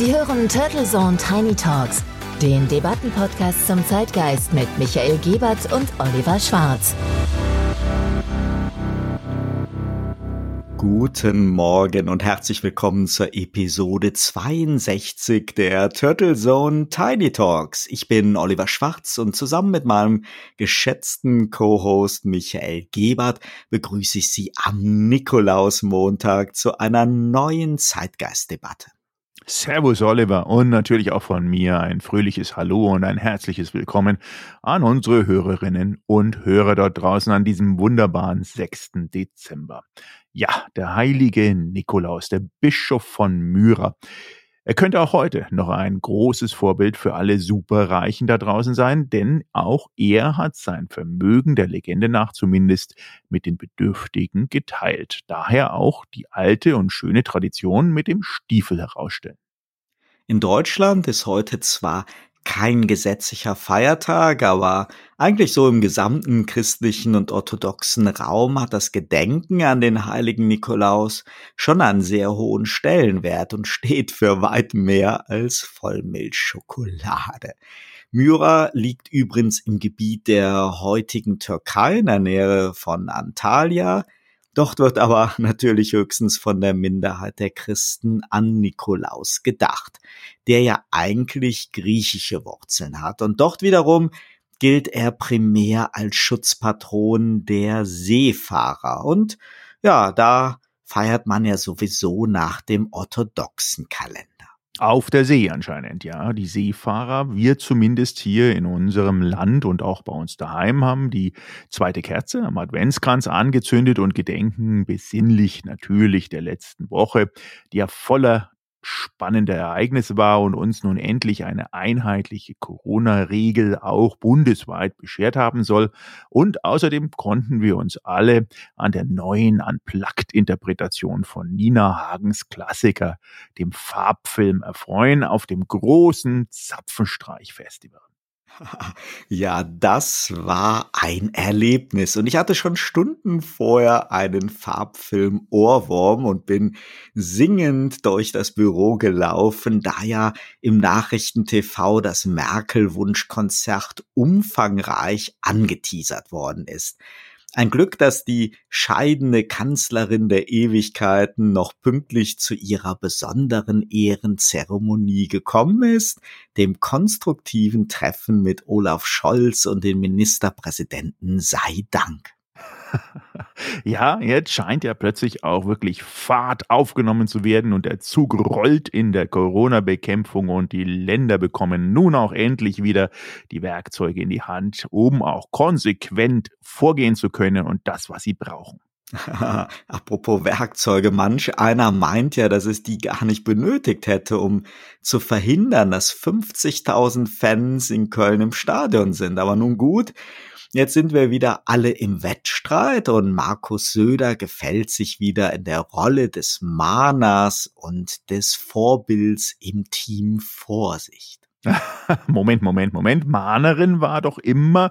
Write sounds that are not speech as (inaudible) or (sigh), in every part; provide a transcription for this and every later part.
Sie hören Turtle Zone Tiny Talks, den Debattenpodcast zum Zeitgeist mit Michael Gebert und Oliver Schwarz. Guten Morgen und herzlich willkommen zur Episode 62 der Turtle Zone Tiny Talks. Ich bin Oliver Schwarz und zusammen mit meinem geschätzten Co-Host Michael Gebert begrüße ich Sie am Nikolausmontag zu einer neuen Zeitgeistdebatte. Servus Oliver und natürlich auch von mir ein fröhliches Hallo und ein herzliches Willkommen an unsere Hörerinnen und Hörer dort draußen an diesem wunderbaren 6. Dezember. Ja, der heilige Nikolaus, der Bischof von Myra. Er könnte auch heute noch ein großes Vorbild für alle Superreichen da draußen sein, denn auch er hat sein Vermögen der Legende nach zumindest mit den Bedürftigen geteilt. Daher auch die alte und schöne Tradition mit dem Stiefel herausstellen. In Deutschland ist heute zwar kein gesetzlicher Feiertag, aber eigentlich so im gesamten christlichen und orthodoxen Raum hat das Gedenken an den heiligen Nikolaus schon einen sehr hohen Stellenwert und steht für weit mehr als Vollmilchschokolade. Myra liegt übrigens im Gebiet der heutigen Türkei in der Nähe von Antalya, Dort wird aber (laughs) natürlich höchstens von der Minderheit der Christen an Nikolaus gedacht, der ja eigentlich griechische Wurzeln hat. Und dort wiederum gilt er primär als Schutzpatron der Seefahrer. Und ja, da feiert man ja sowieso nach dem orthodoxen Kalender. Auf der See anscheinend, ja. Die Seefahrer, wir zumindest hier in unserem Land und auch bei uns daheim haben die zweite Kerze am Adventskranz angezündet und gedenken besinnlich natürlich der letzten Woche, die ja voller spannende Ereignis war und uns nun endlich eine einheitliche Corona-Regel auch bundesweit beschert haben soll. Und außerdem konnten wir uns alle an der neuen Unplugged-Interpretation von Nina Hagens Klassiker, dem Farbfilm, erfreuen auf dem großen Zapfenstreich-Festival. Ja, das war ein Erlebnis. Und ich hatte schon Stunden vorher einen Farbfilm Ohrwurm und bin singend durch das Büro gelaufen, da ja im Nachrichten-TV das Merkel-Wunschkonzert umfangreich angeteasert worden ist. Ein Glück, dass die scheidende Kanzlerin der Ewigkeiten noch pünktlich zu ihrer besonderen Ehrenzeremonie gekommen ist, dem konstruktiven Treffen mit Olaf Scholz und den Ministerpräsidenten sei Dank. Ja, jetzt scheint ja plötzlich auch wirklich Fahrt aufgenommen zu werden und der Zug rollt in der Corona-Bekämpfung und die Länder bekommen nun auch endlich wieder die Werkzeuge in die Hand, um auch konsequent vorgehen zu können und das, was sie brauchen. (laughs) Apropos Werkzeuge, manch einer meint ja, dass es die gar nicht benötigt hätte, um zu verhindern, dass 50.000 Fans in Köln im Stadion sind. Aber nun gut, Jetzt sind wir wieder alle im Wettstreit und Markus Söder gefällt sich wieder in der Rolle des Mahners und des Vorbilds im Team Vorsicht. (laughs) Moment, Moment, Moment. Mahnerin war doch immer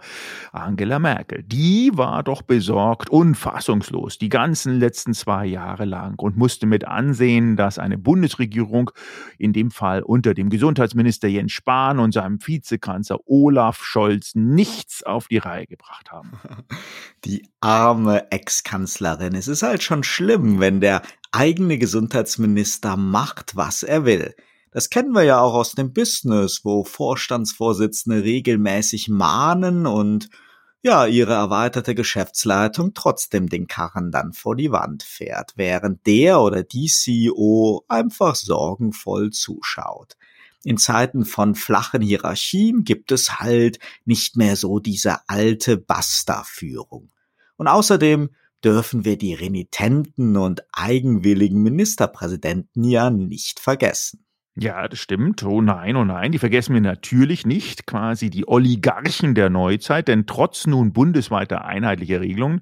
Angela Merkel. Die war doch besorgt und fassungslos die ganzen letzten zwei Jahre lang und musste mit ansehen, dass eine Bundesregierung, in dem Fall unter dem Gesundheitsminister Jens Spahn und seinem Vizekanzler Olaf Scholz, nichts auf die Reihe gebracht haben. (laughs) Die arme Ex-Kanzlerin. Es ist halt schon schlimm, wenn der eigene Gesundheitsminister macht, was er will. Das kennen wir ja auch aus dem Business, wo Vorstandsvorsitzende regelmäßig mahnen und ja, ihre erweiterte Geschäftsleitung trotzdem den Karren dann vor die Wand fährt, während der oder die CEO einfach sorgenvoll zuschaut. In Zeiten von flachen Hierarchien gibt es halt nicht mehr so diese alte Basta-Führung. Und außerdem dürfen wir die renitenten und eigenwilligen Ministerpräsidenten ja nicht vergessen. Ja, das stimmt. Oh nein, oh nein, die vergessen wir natürlich nicht, quasi die Oligarchen der Neuzeit, denn trotz nun bundesweiter einheitlicher Regelungen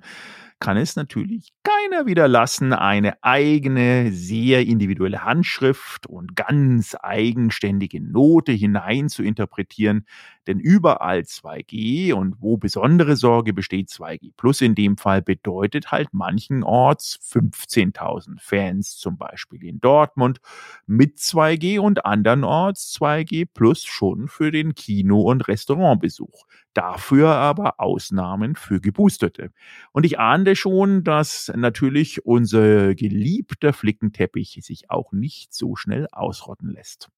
kann es natürlich keiner wieder lassen, eine eigene, sehr individuelle Handschrift und ganz eigenständige Note hinein zu interpretieren. Denn überall 2G und wo besondere Sorge besteht, 2G Plus in dem Fall bedeutet halt manchenorts 15.000 Fans, zum Beispiel in Dortmund, mit 2G und andernorts 2G Plus schon für den Kino- und Restaurantbesuch. Dafür aber Ausnahmen für Geboosterte. Und ich ahnte schon, dass natürlich unser geliebter Flickenteppich sich auch nicht so schnell ausrotten lässt.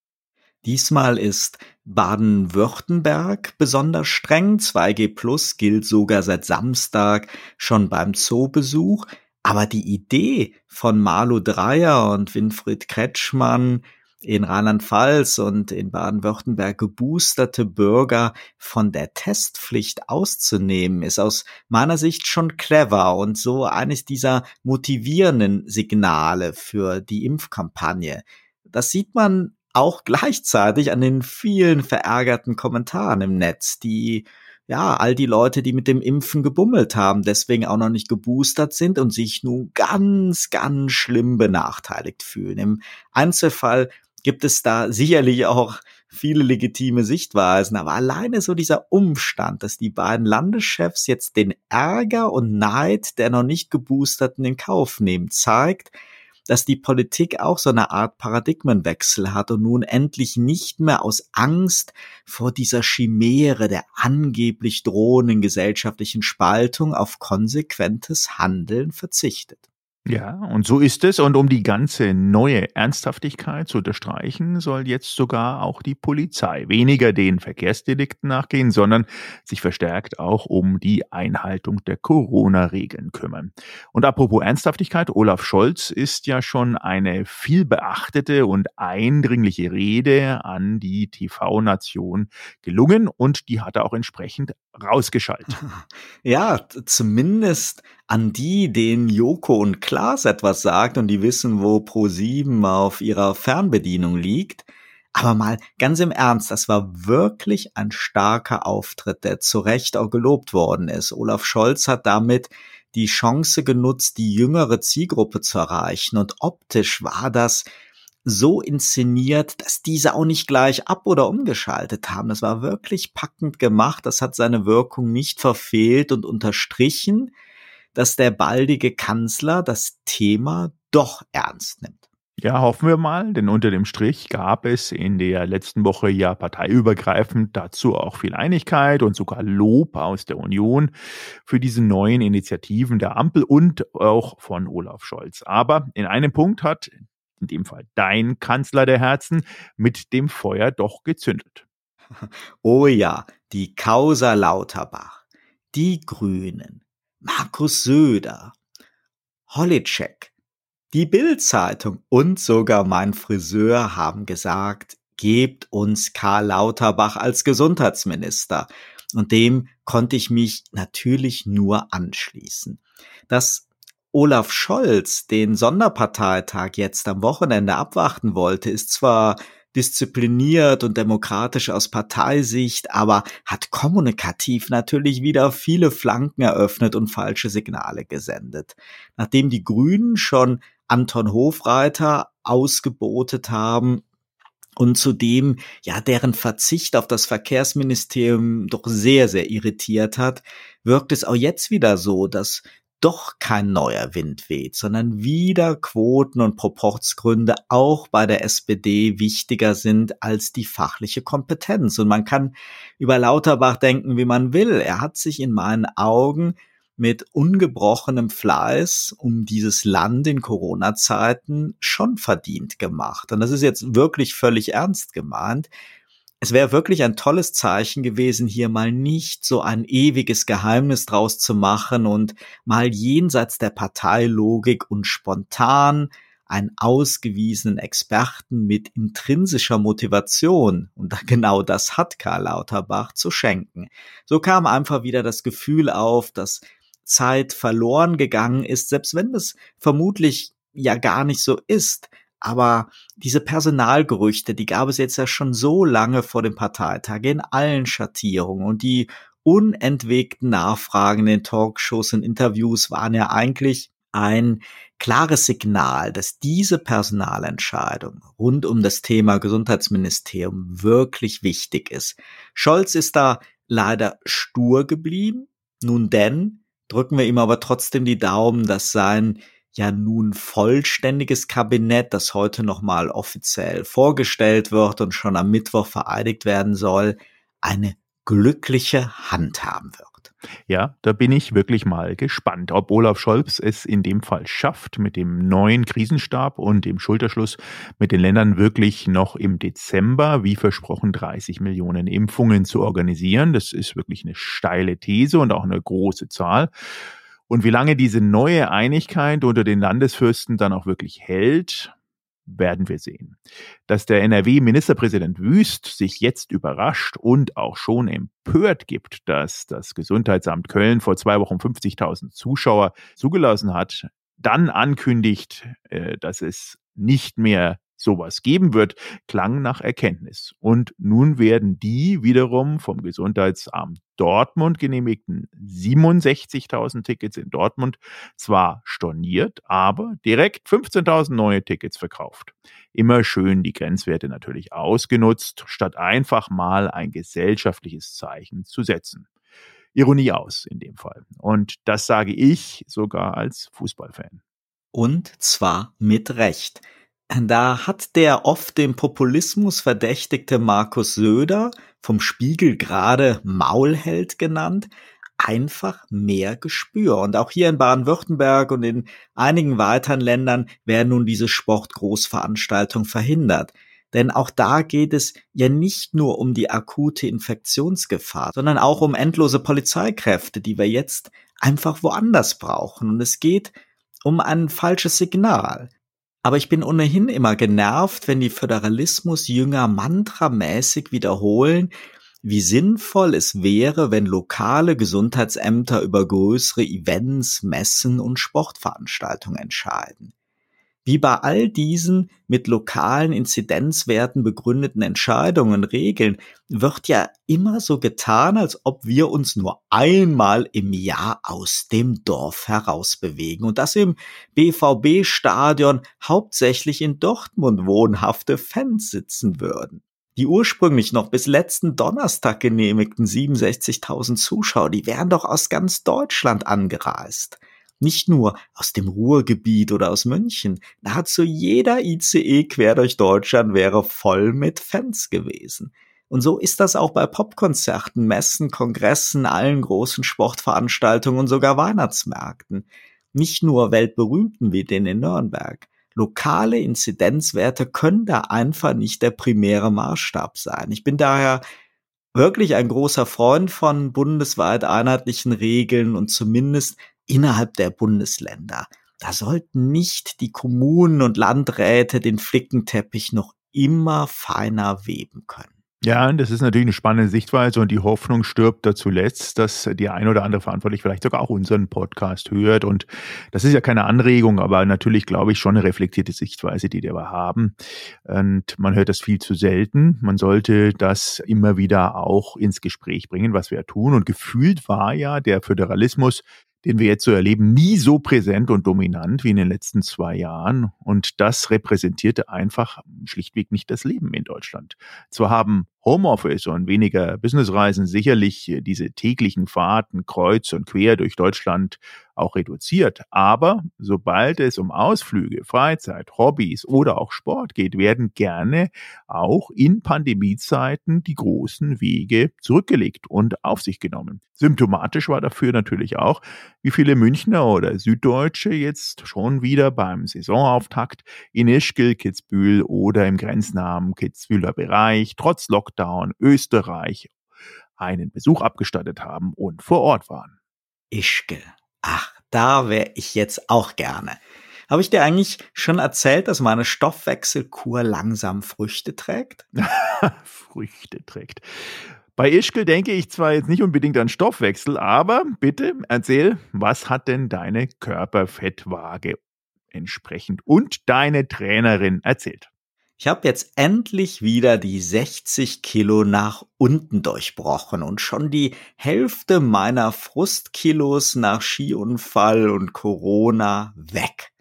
Diesmal ist Baden-Württemberg besonders streng. 2G Plus gilt sogar seit Samstag schon beim Zoobesuch. Aber die Idee von Malu Dreyer und Winfried Kretschmann, in Rheinland-Pfalz und in Baden-Württemberg geboosterte Bürger von der Testpflicht auszunehmen, ist aus meiner Sicht schon clever und so eines dieser motivierenden Signale für die Impfkampagne. Das sieht man auch gleichzeitig an den vielen verärgerten Kommentaren im Netz, die ja, all die Leute, die mit dem Impfen gebummelt haben, deswegen auch noch nicht geboostert sind und sich nun ganz, ganz schlimm benachteiligt fühlen. Im Einzelfall gibt es da sicherlich auch viele legitime Sichtweisen, aber alleine so dieser Umstand, dass die beiden Landeschefs jetzt den Ärger und Neid der noch nicht geboosterten in Kauf nehmen, zeigt, dass die Politik auch so eine Art Paradigmenwechsel hat und nun endlich nicht mehr aus Angst vor dieser Chimäre der angeblich drohenden gesellschaftlichen Spaltung auf konsequentes Handeln verzichtet. Ja, und so ist es. Und um die ganze neue Ernsthaftigkeit zu unterstreichen, soll jetzt sogar auch die Polizei weniger den Verkehrsdelikten nachgehen, sondern sich verstärkt auch um die Einhaltung der Corona-Regeln kümmern. Und apropos Ernsthaftigkeit, Olaf Scholz ist ja schon eine viel beachtete und eindringliche Rede an die TV-Nation gelungen und die hat er auch entsprechend rausgeschaltet. (laughs) Ja, zumindest an die, denen Joko und Klaas etwas sagt und die wissen, wo Pro7 auf ihrer Fernbedienung liegt. Aber mal ganz im Ernst, das war wirklich ein starker Auftritt, der zu Recht auch gelobt worden ist. Olaf Scholz hat damit die Chance genutzt, die jüngere Zielgruppe zu erreichen und optisch war das so inszeniert, dass diese auch nicht gleich ab oder umgeschaltet haben. Das war wirklich packend gemacht. Das hat seine Wirkung nicht verfehlt und unterstrichen, dass der baldige Kanzler das Thema doch ernst nimmt. Ja, hoffen wir mal, denn unter dem Strich gab es in der letzten Woche ja parteiübergreifend dazu auch viel Einigkeit und sogar Lob aus der Union für diese neuen Initiativen der Ampel und auch von Olaf Scholz. Aber in einem Punkt hat in dem Fall dein Kanzler der Herzen, mit dem Feuer doch gezündet. (laughs) Oh ja, die Causa Lauterbach, die Grünen, Markus Söder, Holitschek, die Bild-Zeitung und sogar mein Friseur haben gesagt, gebt uns Karl Lauterbach als Gesundheitsminister. Und dem konnte ich mich natürlich nur anschließen. Das Olaf Scholz den Sonderparteitag jetzt am Wochenende abwarten wollte, ist zwar diszipliniert und demokratisch aus Parteisicht, aber hat kommunikativ natürlich wieder viele Flanken eröffnet und falsche Signale gesendet. Nachdem die Grünen schon Anton Hofreiter ausgebotet haben, und zudem ja deren Verzicht auf das Verkehrsministerium doch sehr sehr irritiert hat, wirkt es auch jetzt wieder so, dass doch kein neuer Wind weht, sondern wieder Quoten und Proportsgründe auch bei der SPD wichtiger sind als die fachliche Kompetenz. Und man kann über Lauterbach denken, wie man will. Er hat sich in meinen Augen mit ungebrochenem Fleiß um dieses Land in Corona-Zeiten schon verdient gemacht. Und das ist jetzt wirklich völlig ernst gemeint es wäre wirklich ein tolles Zeichen gewesen, hier mal nicht so ein ewiges Geheimnis draus zu machen und mal jenseits der Parteilogik und spontan einen ausgewiesenen Experten mit intrinsischer Motivation, und (laughs) genau das hat Karl Lauterbach, zu schenken. So kam einfach wieder das Gefühl auf, dass Zeit verloren gegangen ist, selbst wenn es vermutlich ja gar nicht so ist. Aber diese Personalgerüchte, die gab es jetzt ja schon so lange vor dem Parteitag in allen Schattierungen und die unentwegten Nachfragen in den Talkshows und Interviews waren ja eigentlich ein klares Signal, dass diese Personalentscheidung rund um das Thema Gesundheitsministerium wirklich wichtig ist. Scholz ist da leider stur geblieben. Nun denn, drücken wir ihm aber trotzdem die Daumen, dass sein ja nun vollständiges Kabinett, das heute nochmal offiziell vorgestellt wird und schon am Mittwoch vereidigt werden soll, eine glückliche Hand haben wird. Ja, da bin ich wirklich mal gespannt, ob Olaf Scholz es in dem Fall schafft, mit dem neuen Krisenstab und dem Schulterschluss mit den Ländern wirklich noch im Dezember, wie versprochen, 30 Millionen Impfungen zu organisieren. Das ist wirklich eine steile These und auch eine große Zahl. Und wie lange diese neue Einigkeit unter den Landesfürsten dann auch wirklich hält, werden wir sehen. Dass der NRW-Ministerpräsident Wüst sich jetzt überrascht und auch schon empört gibt, dass das Gesundheitsamt Köln vor zwei Wochen 50.000 Zuschauer zugelassen hat, dann ankündigt, äh, dass es nicht mehr sowas geben wird, klang nach Erkenntnis. Und nun werden die wiederum vom Gesundheitsamt Dortmund genehmigten 67.000 Tickets in Dortmund zwar storniert, aber direkt 15.000 neue Tickets verkauft. Immer schön die Grenzwerte natürlich ausgenutzt, statt einfach mal ein gesellschaftliches Zeichen zu setzen. Ironie aus in dem Fall. Und das sage ich sogar als Fußballfan. Und zwar mit Recht. Da hat der oft dem Populismus verdächtigte Markus Söder, vom Spiegel gerade Maulheld genannt, einfach mehr Gespür. Und auch hier in Baden-Württemberg und in einigen weiteren Ländern werden nun diese Sportgroßveranstaltungen verhindert. Denn auch da geht es ja nicht nur um die akute Infektionsgefahr, sondern auch um endlose Polizeikräfte, die wir jetzt einfach woanders brauchen. Und es geht um ein falsches Signal. Aber ich bin ohnehin immer genervt, wenn die Föderalismusjünger mantramäßig wiederholen, wie sinnvoll es wäre, wenn lokale Gesundheitsämter über größere Events, Messen und Sportveranstaltungen entscheiden. Wie bei all diesen mit lokalen Inzidenzwerten begründeten Entscheidungen, Regeln, wird ja immer so getan, als ob wir uns nur einmal im Jahr aus dem Dorf herausbewegen und dass im BVB-Stadion hauptsächlich in Dortmund wohnhafte Fans sitzen würden. Die ursprünglich noch bis letzten Donnerstag genehmigten 67.000 Zuschauer, die wären doch aus ganz Deutschland angereist. Nicht nur aus dem Ruhrgebiet oder aus München. Nahezu jeder ICE quer durch Deutschland wäre voll mit Fans gewesen. Und so ist das auch bei Popkonzerten, Messen, Kongressen, allen großen Sportveranstaltungen und sogar Weihnachtsmärkten. Nicht nur weltberühmten wie den in Nürnberg. Lokale Inzidenzwerte können da einfach nicht der primäre Maßstab sein. Ich bin daher wirklich ein großer Freund von bundesweit einheitlichen Regeln und zumindest innerhalb der Bundesländer. Da sollten nicht die Kommunen und Landräte den Flickenteppich noch immer feiner weben können. Ja, das ist natürlich eine spannende Sichtweise und die Hoffnung stirbt da zuletzt, dass die ein oder andere Verantwortliche vielleicht sogar auch unseren Podcast hört. Und das ist ja keine Anregung, aber natürlich glaube ich schon eine reflektierte Sichtweise, die wir haben. Und man hört das viel zu selten. Man sollte das immer wieder auch ins Gespräch bringen, was wir tun. Und gefühlt war ja der Föderalismus den wir jetzt so erleben, nie so präsent und dominant wie in den letzten zwei Jahren. Und das repräsentierte einfach schlichtweg nicht das Leben in Deutschland. Zwar haben Homeoffice und weniger Businessreisen sicherlich diese täglichen Fahrten kreuz und quer durch Deutschland auch reduziert. Aber sobald es um Ausflüge, Freizeit, Hobbys oder auch Sport geht, werden gerne auch in Pandemiezeiten die großen Wege zurückgelegt und auf sich genommen. Symptomatisch war dafür natürlich auch, wie viele Münchner oder Süddeutsche jetzt schon wieder beim Saisonauftakt in Ischgl, Kitzbühel oder im grenznahen Kitzbühler Bereich trotz Lockdown Österreich einen Besuch abgestattet haben und vor Ort waren. Ischgl. Ach, da wäre ich jetzt auch gerne. Habe ich dir eigentlich schon erzählt, dass meine Stoffwechselkur langsam Früchte trägt? (laughs) Früchte trägt. Bei Ischgl denke ich zwar jetzt nicht unbedingt an Stoffwechsel, aber bitte erzähl, was hat denn deine Körperfettwaage entsprechend und deine Trainerin erzählt? Ich habe jetzt endlich wieder die 60 Kilo nach unten durchbrochen und schon die Hälfte meiner Frustkilos nach Skiunfall und Corona weg.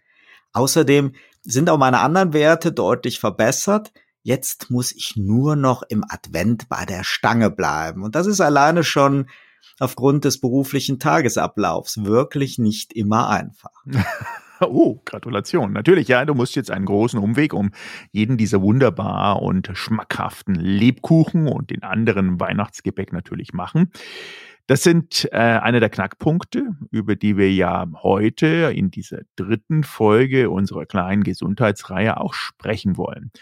Außerdem sind auch meine anderen Werte deutlich verbessert. Jetzt muss ich nur noch im Advent bei der Stange bleiben. Und das ist alleine schon aufgrund des beruflichen Tagesablaufs wirklich nicht immer einfach. (laughs) (laughs) Oh, Gratulation. Natürlich, ja, du musst jetzt einen großen Umweg um jeden dieser wunderbar und schmackhaften Lebkuchen und den anderen Weihnachtsgebäck natürlich machen. Das sind äh, eine der Knackpunkte, über die wir ja heute in dieser dritten Folge unserer kleinen Gesundheitsreihe auch sprechen wollen.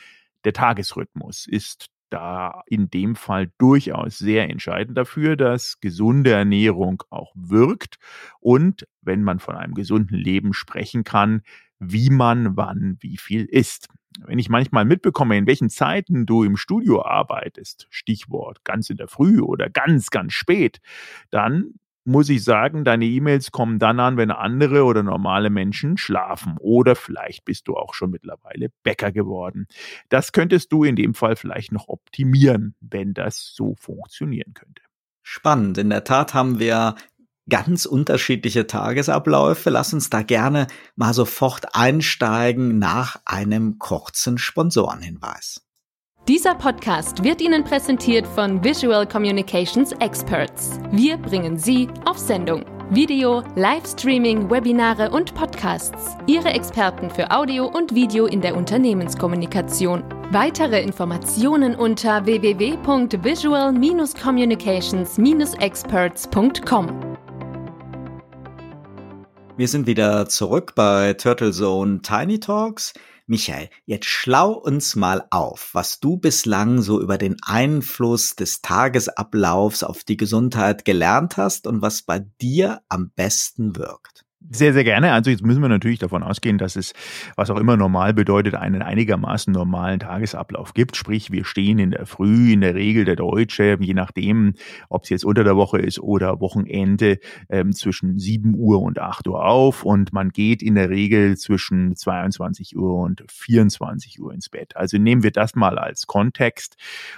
Der Tagesrhythmus ist da in dem Fall durchaus sehr entscheidend dafür, dass gesunde Ernährung auch wirkt und wenn man von einem gesunden Leben sprechen kann, wie man wann wie viel isst. Wenn ich manchmal mitbekomme, in welchen Zeiten du im Studio arbeitest, Stichwort ganz in der Früh oder ganz, ganz spät, dann muss ich sagen, deine E-Mails kommen dann an, wenn andere oder normale Menschen schlafen. Oder vielleicht bist du auch schon mittlerweile Bäcker geworden. Das könntest du in dem Fall vielleicht noch optimieren, wenn das so funktionieren könnte. Spannend. In der Tat haben wir ganz unterschiedliche Tagesabläufe. Lass uns da gerne mal sofort einsteigen nach einem kurzen Sponsorenhinweis. Dieser Podcast wird Ihnen präsentiert von Visual Communications Experts. Wir bringen Sie auf Sendung. Video, Livestreaming, Webinare und Podcasts. Ihre Experten für Audio und Video in der Unternehmenskommunikation. Weitere Informationen unter www.visual-communications-experts.com. Wir sind wieder zurück bei Turtle Zone Tiny Talks. Michael, jetzt schlau uns mal auf, was du bislang so über den Einfluss des Tagesablaufs auf die Gesundheit gelernt hast und was bei dir am besten wirkt. Sehr, sehr gerne. Also jetzt müssen wir natürlich davon ausgehen, dass es, was auch immer normal bedeutet, einen einigermaßen normalen Tagesablauf gibt. Sprich, wir stehen in der Früh, in der Regel der Deutsche, je nachdem, ob es jetzt unter der Woche ist oder Wochenende, ähm, zwischen 7 Uhr und 8 Uhr auf und man geht in der Regel zwischen 22 Uhr und 24 Uhr ins Bett. Also nehmen wir das mal als Kontext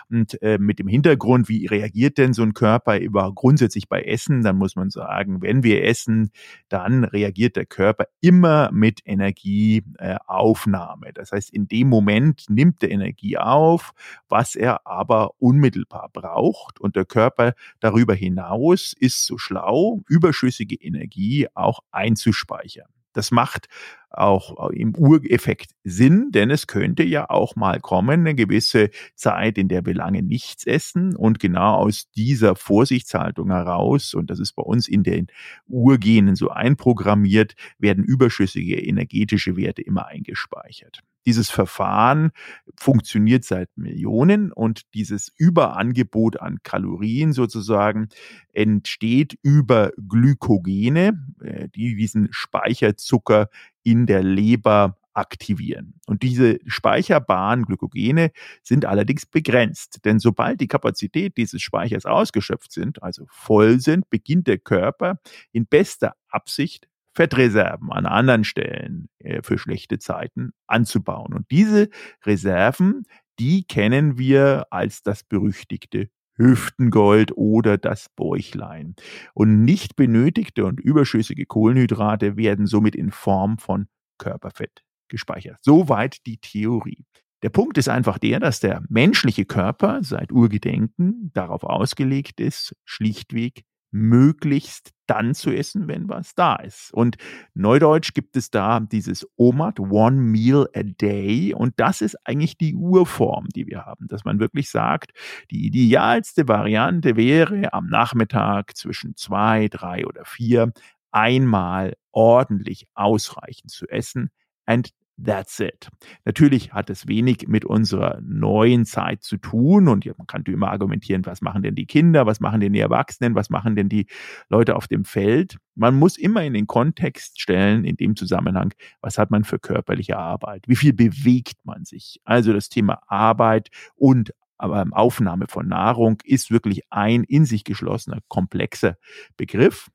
und äh, mit dem Hintergrund, wie reagiert denn so ein Körper über grundsätzlich bei Essen, dann muss man sagen, wenn wir essen, dann reagiert der Körper immer mit Energieaufnahme. Das heißt, in dem Moment nimmt er Energie auf, was er aber unmittelbar braucht. Und der Körper darüber hinaus ist so schlau, überschüssige Energie auch einzuspeichern. Das macht auch im Ureffekt Sinn, denn es könnte ja auch mal kommen, eine gewisse Zeit, in der wir lange nichts essen und genau aus dieser Vorsichtshaltung heraus, und das ist bei uns in den Urgenen so einprogrammiert, werden überschüssige energetische Werte immer eingespeichert. Dieses Verfahren funktioniert seit Millionen und dieses Überangebot an Kalorien sozusagen entsteht über Glykogene, äh, die diesen Speicherzucker in der Leber aktivieren. Und diese speicherbaren Glykogene sind allerdings begrenzt, denn sobald die Kapazität dieses Speichers ausgeschöpft sind, also voll sind, beginnt der Körper in bester Absicht Fettreserven an anderen Stellen äh, für schlechte Zeiten anzubauen. Und diese Reserven, die kennen wir als das berüchtigte Hüftengold oder das Bäuchlein. Und nicht benötigte und überschüssige Kohlenhydrate werden somit in Form von Körperfett gespeichert. Soweit die Theorie. Der Punkt ist einfach der, dass der menschliche Körper seit Urgedenken darauf ausgelegt ist, schlichtweg möglichst dann zu essen, wenn was da ist. Und neudeutsch gibt es da dieses OMAD, One Meal a Day. Und das ist eigentlich die Urform, die wir haben, dass man wirklich sagt, die idealste Variante wäre am Nachmittag zwischen zwei, drei oder vier einmal ordentlich ausreichend zu essen. And That's it. Natürlich hat es wenig mit unserer neuen Zeit zu tun und man kann immer argumentieren, was machen denn die Kinder, was machen denn die Erwachsenen, was machen denn die Leute auf dem Feld. Man muss immer in den Kontext stellen, in dem Zusammenhang, was hat man für körperliche Arbeit, wie viel bewegt man sich. Also das Thema Arbeit und Aufnahme von Nahrung ist wirklich ein in sich geschlossener, komplexer Begriff.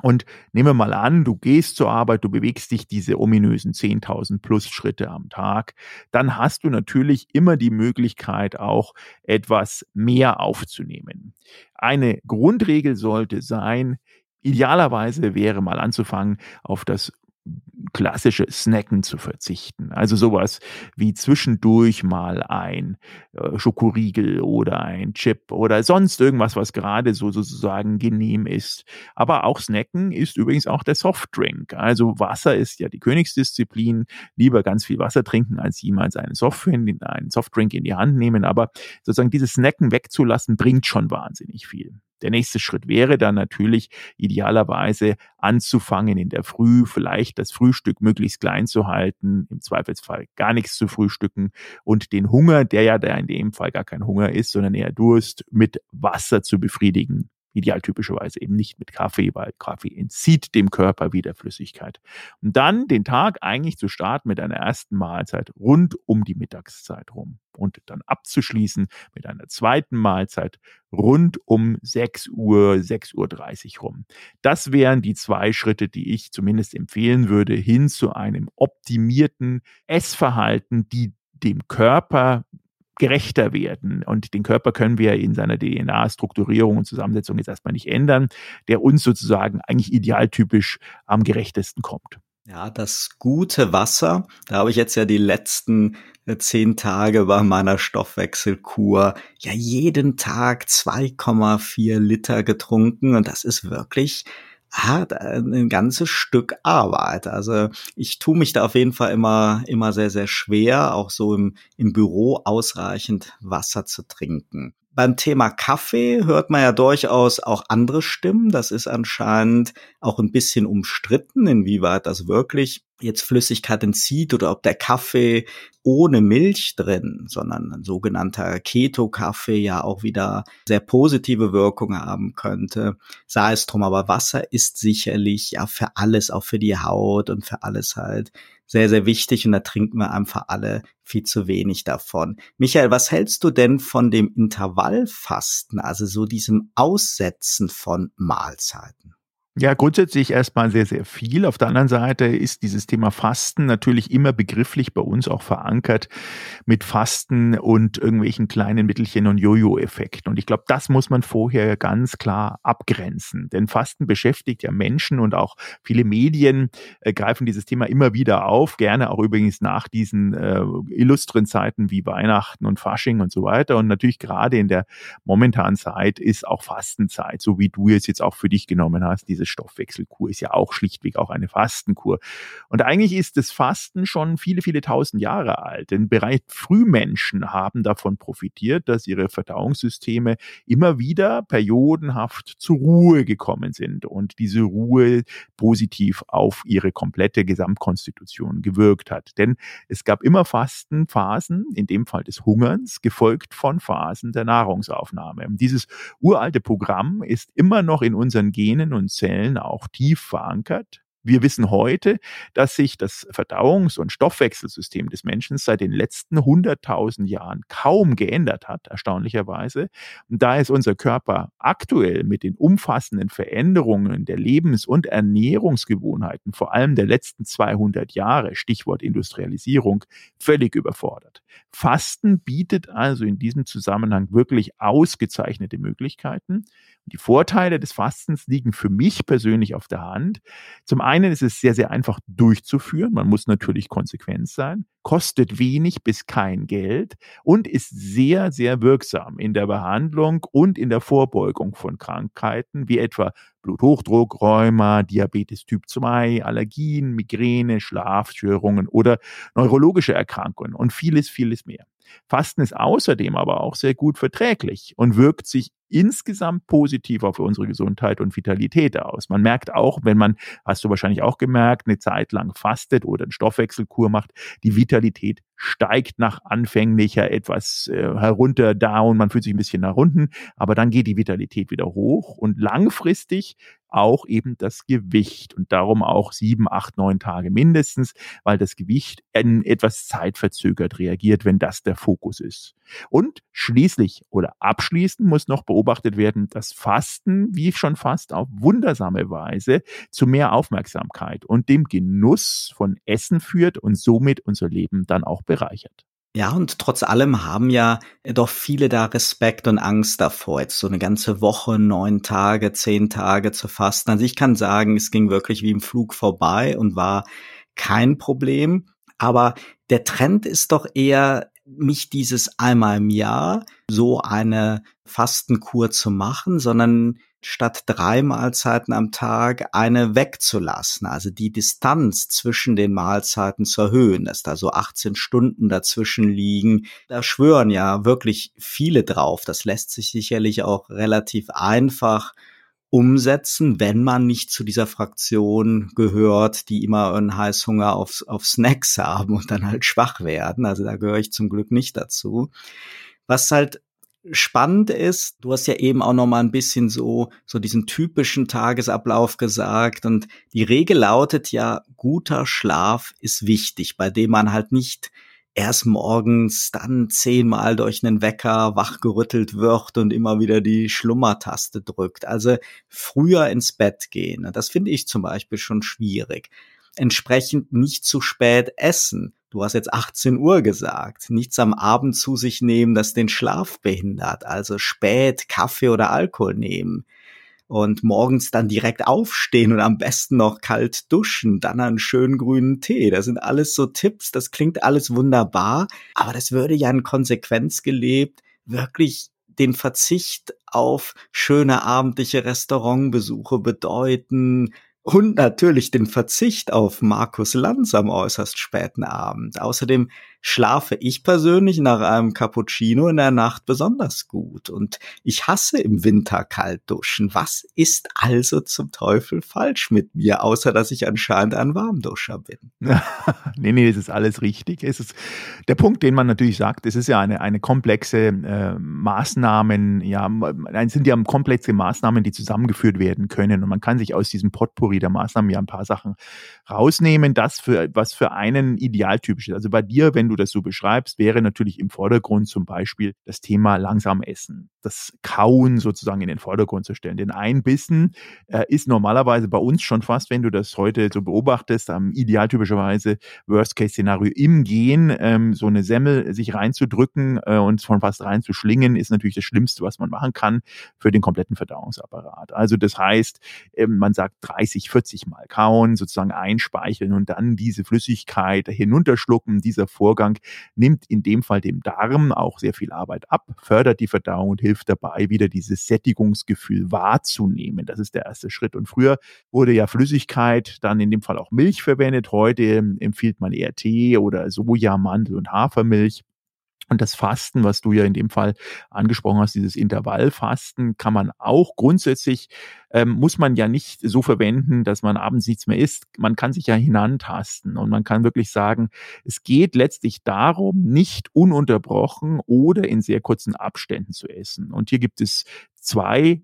Und nehmen wir mal an, du gehst zur Arbeit, du bewegst dich diese ominösen 10.000 plus Schritte am Tag, dann hast du natürlich immer die Möglichkeit auch etwas mehr aufzunehmen. Eine Grundregel sollte sein, Idealerweise wäre mal anzufangen, auf das klassische Snacken zu verzichten. Also sowas wie zwischendurch mal ein äh, Schokoriegel oder ein Chip oder sonst irgendwas, was gerade so sozusagen genehm ist. Aber auch Snacken ist übrigens auch der Softdrink. Also Wasser ist ja die Königsdisziplin. Lieber ganz viel Wasser trinken, als jemals einen, Softdrink, einen Softdrink in die Hand nehmen. Aber sozusagen dieses Snacken wegzulassen, bringt schon wahnsinnig viel. Der nächste Schritt wäre dann natürlich idealerweise anzufangen in der Früh, vielleicht das Frühstück möglichst klein zu halten, im Zweifelsfall gar nichts zu frühstücken und den Hunger, der ja da in dem Fall gar kein Hunger ist, sondern eher Durst, mit Wasser zu befriedigen idealtypischerweise eben nicht mit Kaffee, weil Kaffee entzieht dem Körper wieder Flüssigkeit. Und dann den Tag eigentlich zu starten mit einer ersten Mahlzeit rund um die Mittagszeit rum und dann abzuschließen mit einer zweiten Mahlzeit rund um 6 Uhr, 6.30 Uhr rum. Das wären die zwei Schritte, die ich zumindest empfehlen würde, hin zu einem optimierten Essverhalten, die dem Körper gerechter werden. Und den Körper können wir in seiner DNA-Strukturierung und Zusammensetzung jetzt erstmal nicht ändern, der uns sozusagen eigentlich idealtypisch am gerechtesten kommt. Ja, das gute Wasser, da habe ich jetzt ja die letzten äh, zehn Tage bei meiner Stoffwechselkur ja jeden Tag 2,4 Liter getrunken und das ist wirklich hat ein ganzes Stück Arbeit. Also ich tue mich da auf jeden Fall immer, immer sehr, sehr schwer, auch so im, im Büro ausreichend Wasser zu trinken. Beim Thema Kaffee hört man ja durchaus auch andere Stimmen. Das ist anscheinend auch ein bisschen umstritten, inwieweit das wirklich jetzt Flüssigkeit entzieht oder ob der Kaffee ohne Milch drin, sondern ein sogenannter Keto-Kaffee ja auch wieder sehr positive Wirkungen haben könnte. Sei es drum, aber Wasser ist sicherlich ja für alles, auch für die Haut und für alles halt sehr, sehr wichtig und da trinken wir einfach alle viel zu wenig davon. Michael, was hältst du denn von dem Intervallfasten, also so diesem Aussetzen von Mahlzeiten? Ja, grundsätzlich erstmal sehr, sehr viel. Auf der anderen Seite ist dieses Thema Fasten natürlich immer begrifflich bei uns auch verankert mit Fasten und irgendwelchen kleinen Mittelchen und Jojo-Effekten. Und ich glaube, das muss man vorher ganz klar abgrenzen. Denn Fasten beschäftigt ja Menschen und auch viele Medien äh, greifen dieses Thema immer wieder auf. Gerne auch übrigens nach diesen äh, illustren Zeiten wie Weihnachten und Fasching und so weiter. Und natürlich gerade in der momentanen Zeit ist auch Fastenzeit, so wie du es jetzt auch für dich genommen hast, diese Stoffwechselkur ist ja auch schlichtweg auch eine Fastenkur. Und eigentlich ist das Fasten schon viele, viele tausend Jahre alt, denn bereits Frühmenschen haben davon profitiert, dass ihre Verdauungssysteme immer wieder periodenhaft zur Ruhe gekommen sind und diese Ruhe positiv auf ihre komplette Gesamtkonstitution gewirkt hat. Denn es gab immer Fastenphasen, in dem Fall des Hungerns, gefolgt von Phasen der Nahrungsaufnahme. Dieses uralte Programm ist immer noch in unseren Genen und Zellen Zellen auch tief verankert. Wir wissen heute, dass sich das Verdauungs- und Stoffwechselsystem des Menschen seit den letzten 100.000 Jahren kaum geändert hat, erstaunlicherweise. Und da ist unser Körper aktuell mit den umfassenden Veränderungen der Lebens- und Ernährungsgewohnheiten, vor allem der letzten 200 Jahre, Stichwort Industrialisierung, völlig überfordert. Fasten bietet also in diesem Zusammenhang wirklich ausgezeichnete Möglichkeiten. Die Vorteile des Fastens liegen für mich persönlich auf der Hand. Zum einen ist es sehr, sehr einfach durchzuführen. Man muss natürlich konsequent sein, kostet wenig bis kein Geld und ist sehr, sehr wirksam in der Behandlung und in der Vorbeugung von Krankheiten wie etwa Bluthochdruck, Rheuma, Diabetes Typ 2, Allergien, Migräne, Schlafstörungen oder neurologische Erkrankungen und vieles, vieles mehr. Fasten ist außerdem aber auch sehr gut verträglich und wirkt sich insgesamt positiv auf unsere Gesundheit und Vitalität aus. Man merkt auch, wenn man, hast du wahrscheinlich auch gemerkt, eine Zeit lang fastet oder eine Stoffwechselkur macht, die Vitalität steigt nach anfänglicher etwas äh, herunter, down, man fühlt sich ein bisschen nach unten, aber dann geht die Vitalität wieder hoch und langfristig auch eben das Gewicht und darum auch sieben, acht, neun Tage mindestens, weil das Gewicht in etwas zeitverzögert reagiert, wenn das der Fokus ist. Und schließlich oder abschließend muss noch beobachtet beobachtet werden, dass Fasten, wie schon fast auf wundersame Weise, zu mehr Aufmerksamkeit und dem Genuss von Essen führt und somit unser Leben dann auch bereichert. Ja, und trotz allem haben ja doch viele da Respekt und Angst davor, jetzt so eine ganze Woche, neun Tage, zehn Tage zu fasten. Also ich kann sagen, es ging wirklich wie im Flug vorbei und war kein Problem. Aber der Trend ist doch eher nicht dieses einmal im Jahr so eine Fastenkur zu machen, sondern statt drei Mahlzeiten am Tag eine wegzulassen, also die Distanz zwischen den Mahlzeiten zu erhöhen, dass da so 18 Stunden dazwischen liegen. Da schwören ja wirklich viele drauf. Das lässt sich sicherlich auch relativ einfach umsetzen, wenn man nicht zu dieser Fraktion gehört, die immer einen Heißhunger auf, auf Snacks haben und dann halt schwach werden. Also da gehöre ich zum Glück nicht dazu. Was halt spannend ist, du hast ja eben auch noch mal ein bisschen so so diesen typischen Tagesablauf gesagt und die Regel lautet ja guter Schlaf ist wichtig, bei dem man halt nicht erst morgens dann zehnmal durch einen Wecker wachgerüttelt wird und immer wieder die Schlummertaste drückt. Also früher ins Bett gehen. Das finde ich zum Beispiel schon schwierig. Entsprechend nicht zu spät essen. Du hast jetzt 18 Uhr gesagt. Nichts am Abend zu sich nehmen, das den Schlaf behindert. Also spät Kaffee oder Alkohol nehmen und morgens dann direkt aufstehen und am besten noch kalt duschen, dann einen schönen grünen Tee. Das sind alles so Tipps, das klingt alles wunderbar, aber das würde ja in Konsequenz gelebt wirklich den Verzicht auf schöne abendliche Restaurantbesuche bedeuten, und natürlich den Verzicht auf Markus Lanz am äußerst späten Abend. Außerdem schlafe ich persönlich nach einem Cappuccino in der Nacht besonders gut und ich hasse im Winter kalt duschen. Was ist also zum Teufel falsch mit mir, außer dass ich anscheinend ein Warmduscher bin? (laughs) nee, nee, es ist alles richtig. Es ist der Punkt, den man natürlich sagt, es ist ja eine, eine komplexe äh, Maßnahmen, ja, es sind ja komplexe Maßnahmen, die zusammengeführt werden können und man kann sich aus diesem Potpourri der Maßnahmen ja ein paar Sachen rausnehmen, das für, was für einen idealtypisch ist. Also bei dir, wenn du das so beschreibst, wäre natürlich im Vordergrund zum Beispiel das Thema langsam essen, das Kauen sozusagen in den Vordergrund zu stellen. Denn ein Bissen äh, ist normalerweise bei uns schon fast, wenn du das heute so beobachtest, am idealtypischerweise Worst-Case-Szenario im Gehen, ähm, so eine Semmel sich reinzudrücken äh, und von fast reinzuschlingen, ist natürlich das Schlimmste, was man machen kann für den kompletten Verdauungsapparat. Also das heißt, äh, man sagt 30, 40 Mal kauen, sozusagen einspeicheln und dann diese Flüssigkeit hinunterschlucken. Dieser Vorgang nimmt in dem Fall dem Darm auch sehr viel Arbeit ab, fördert die Verdauung und hilft dabei, wieder dieses Sättigungsgefühl wahrzunehmen. Das ist der erste Schritt. Und früher wurde ja Flüssigkeit, dann in dem Fall auch Milch verwendet. Heute empfiehlt man eher Tee oder Soja, Mandel und Hafermilch. Und das Fasten, was du ja in dem Fall angesprochen hast, dieses Intervallfasten, kann man auch grundsätzlich ähm, muss man ja nicht so verwenden, dass man abends nichts mehr isst. Man kann sich ja hinantasten und man kann wirklich sagen, es geht letztlich darum, nicht ununterbrochen oder in sehr kurzen Abständen zu essen. Und hier gibt es zwei, äh,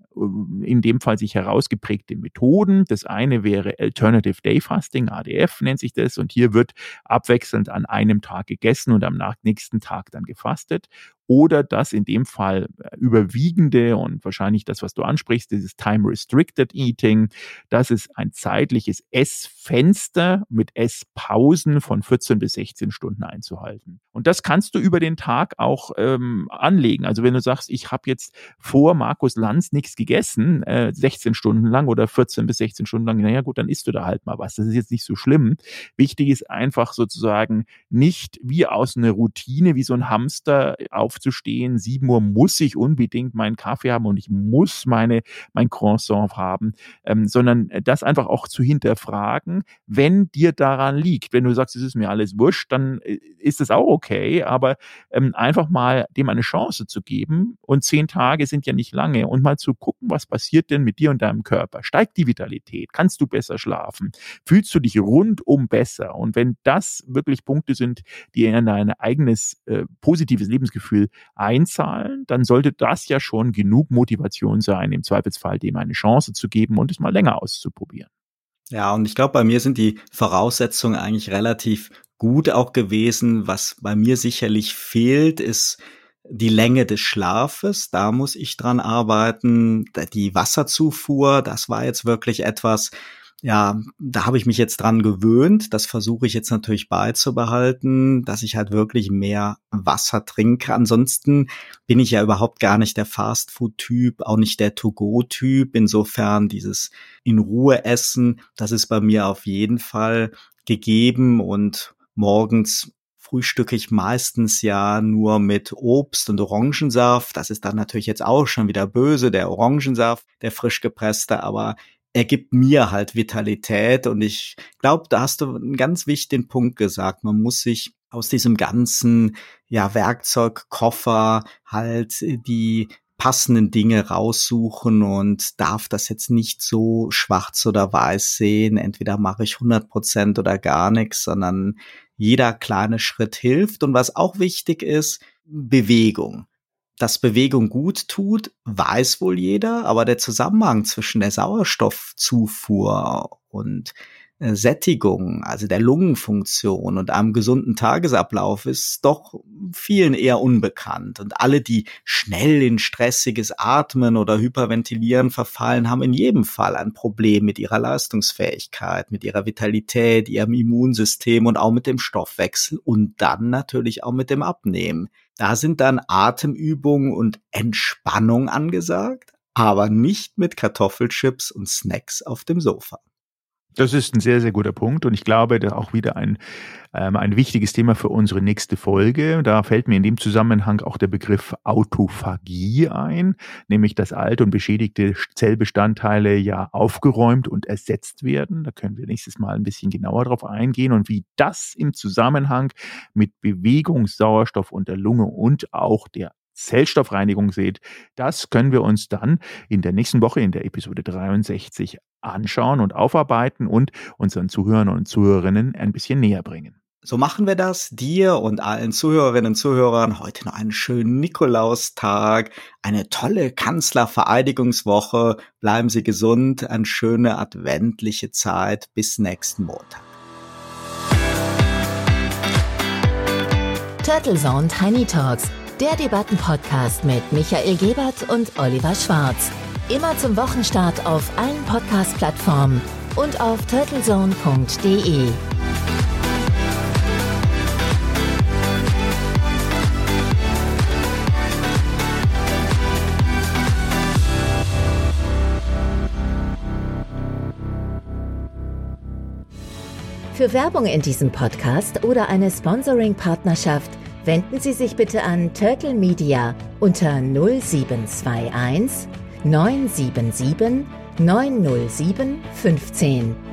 in dem Fall sich herausgeprägte Methoden. Das eine wäre Alternative Day Fasting, ADF nennt sich das, und hier wird abwechselnd an einem Tag gegessen und am nächsten Tag dann gefastet oder das in dem Fall äh, überwiegende und wahrscheinlich das, was du ansprichst, dieses Time Restricted Eating, das ist ein zeitliches Essfenster mit Esspausen von 14 bis 16 Stunden einzuhalten. Und das kannst du über den Tag auch ähm, anlegen. Also wenn du sagst, ich habe jetzt vor Markus Lanz nichts gegessen, äh, 16 Stunden lang oder 14 bis 16 Stunden lang, naja gut, dann isst du da halt mal was. Das ist jetzt nicht so schlimm. Wichtig ist einfach sozusagen nicht wie aus einer Routine, wie so ein Hamster auf aufzustehen. Sieben Uhr muss ich unbedingt meinen Kaffee haben und ich muss meine, mein Croissant haben, ähm, sondern das einfach auch zu hinterfragen, wenn dir daran liegt. Wenn du sagst, es ist mir alles wurscht, dann äh, ist es auch okay, aber ähm, einfach mal dem eine Chance zu geben und zehn Tage sind ja nicht lange und mal zu gucken, was passiert denn mit dir und deinem Körper? Steigt die Vitalität? Kannst du besser schlafen? Fühlst du dich rundum besser? Und wenn das wirklich Punkte sind, die in dein eigenes äh, positives Lebensgefühl einzahlen, dann sollte das ja schon genug Motivation sein, im Zweifelsfall dem eine Chance zu geben und es mal länger auszuprobieren. Ja, und ich glaube, bei mir sind die Voraussetzungen eigentlich relativ gut auch gewesen. Was bei mir sicherlich fehlt, ist die Länge des Schlafes, da muss ich dran arbeiten. Die Wasserzufuhr, das war jetzt wirklich etwas, ja, da habe ich mich jetzt dran gewöhnt. Das versuche ich jetzt natürlich beizubehalten, dass ich halt wirklich mehr Wasser trinke. Ansonsten bin ich ja überhaupt gar nicht der Fastfood-Typ, auch nicht der To-Go-Typ. Insofern dieses in Ruhe essen, das ist bei mir auf jeden Fall gegeben und morgens frühstücke ich meistens ja nur mit Obst und Orangensaft. Das ist dann natürlich jetzt auch schon wieder böse, der Orangensaft, der frisch gepresste, aber er gibt mir halt Vitalität und ich glaube, da hast du einen ganz wichtigen Punkt gesagt. Man muss sich aus diesem ganzen ja Werkzeugkoffer halt die passenden Dinge raussuchen und darf das jetzt nicht so schwarz oder weiß sehen. Entweder mache ich 100 Prozent oder gar nichts, sondern jeder kleine Schritt hilft. Und was auch wichtig ist, Bewegung. Dass Bewegung gut tut, weiß wohl jeder, aber der Zusammenhang zwischen der Sauerstoffzufuhr und äh, Sättigung, also der Lungenfunktion und einem gesunden Tagesablauf ist doch vielen eher unbekannt. Und alle, die schnell in stressiges Atmen oder Hyperventilieren verfallen, haben in jedem Fall ein Problem mit ihrer Leistungsfähigkeit, mit ihrer Vitalität, ihrem Immunsystem und auch mit dem Stoffwechsel und dann natürlich auch mit dem Abnehmen. Da sind dann Atemübungen und Entspannung angesagt, aber nicht mit Kartoffelchips und Snacks auf dem Sofa. Das ist ein sehr, sehr guter Punkt und ich glaube, da auch wieder ein, ähm, ein wichtiges Thema für unsere nächste Folge. Da fällt mir in dem Zusammenhang auch der Begriff Autophagie ein, nämlich dass alte und beschädigte Zellbestandteile ja aufgeräumt und ersetzt werden. Da können wir nächstes Mal ein bisschen genauer drauf eingehen und wie das im Zusammenhang mit Bewegungssauerstoff und der Lunge und auch der Zellstoffreinigung seht, das können wir uns dann in der nächsten Woche in der Episode 63 anschauen und aufarbeiten und unseren Zuhörern und Zuhörerinnen ein bisschen näher bringen. So machen wir das. Dir und allen Zuhörerinnen und Zuhörern heute noch einen schönen Nikolaustag, eine tolle Kanzlervereidigungswoche. Bleiben Sie gesund, eine schöne adventliche Zeit. Bis nächsten Montag. Turtle Zone Tiny Talks der Debattenpodcast mit Michael Gebert und Oliver Schwarz. Immer zum Wochenstart auf allen Podcast-Plattformen und auf turtlezone.de. Für Werbung in diesem Podcast oder eine Sponsoring-Partnerschaft – wenden Sie sich bitte an Turtle Media unter 0721 977 907 15.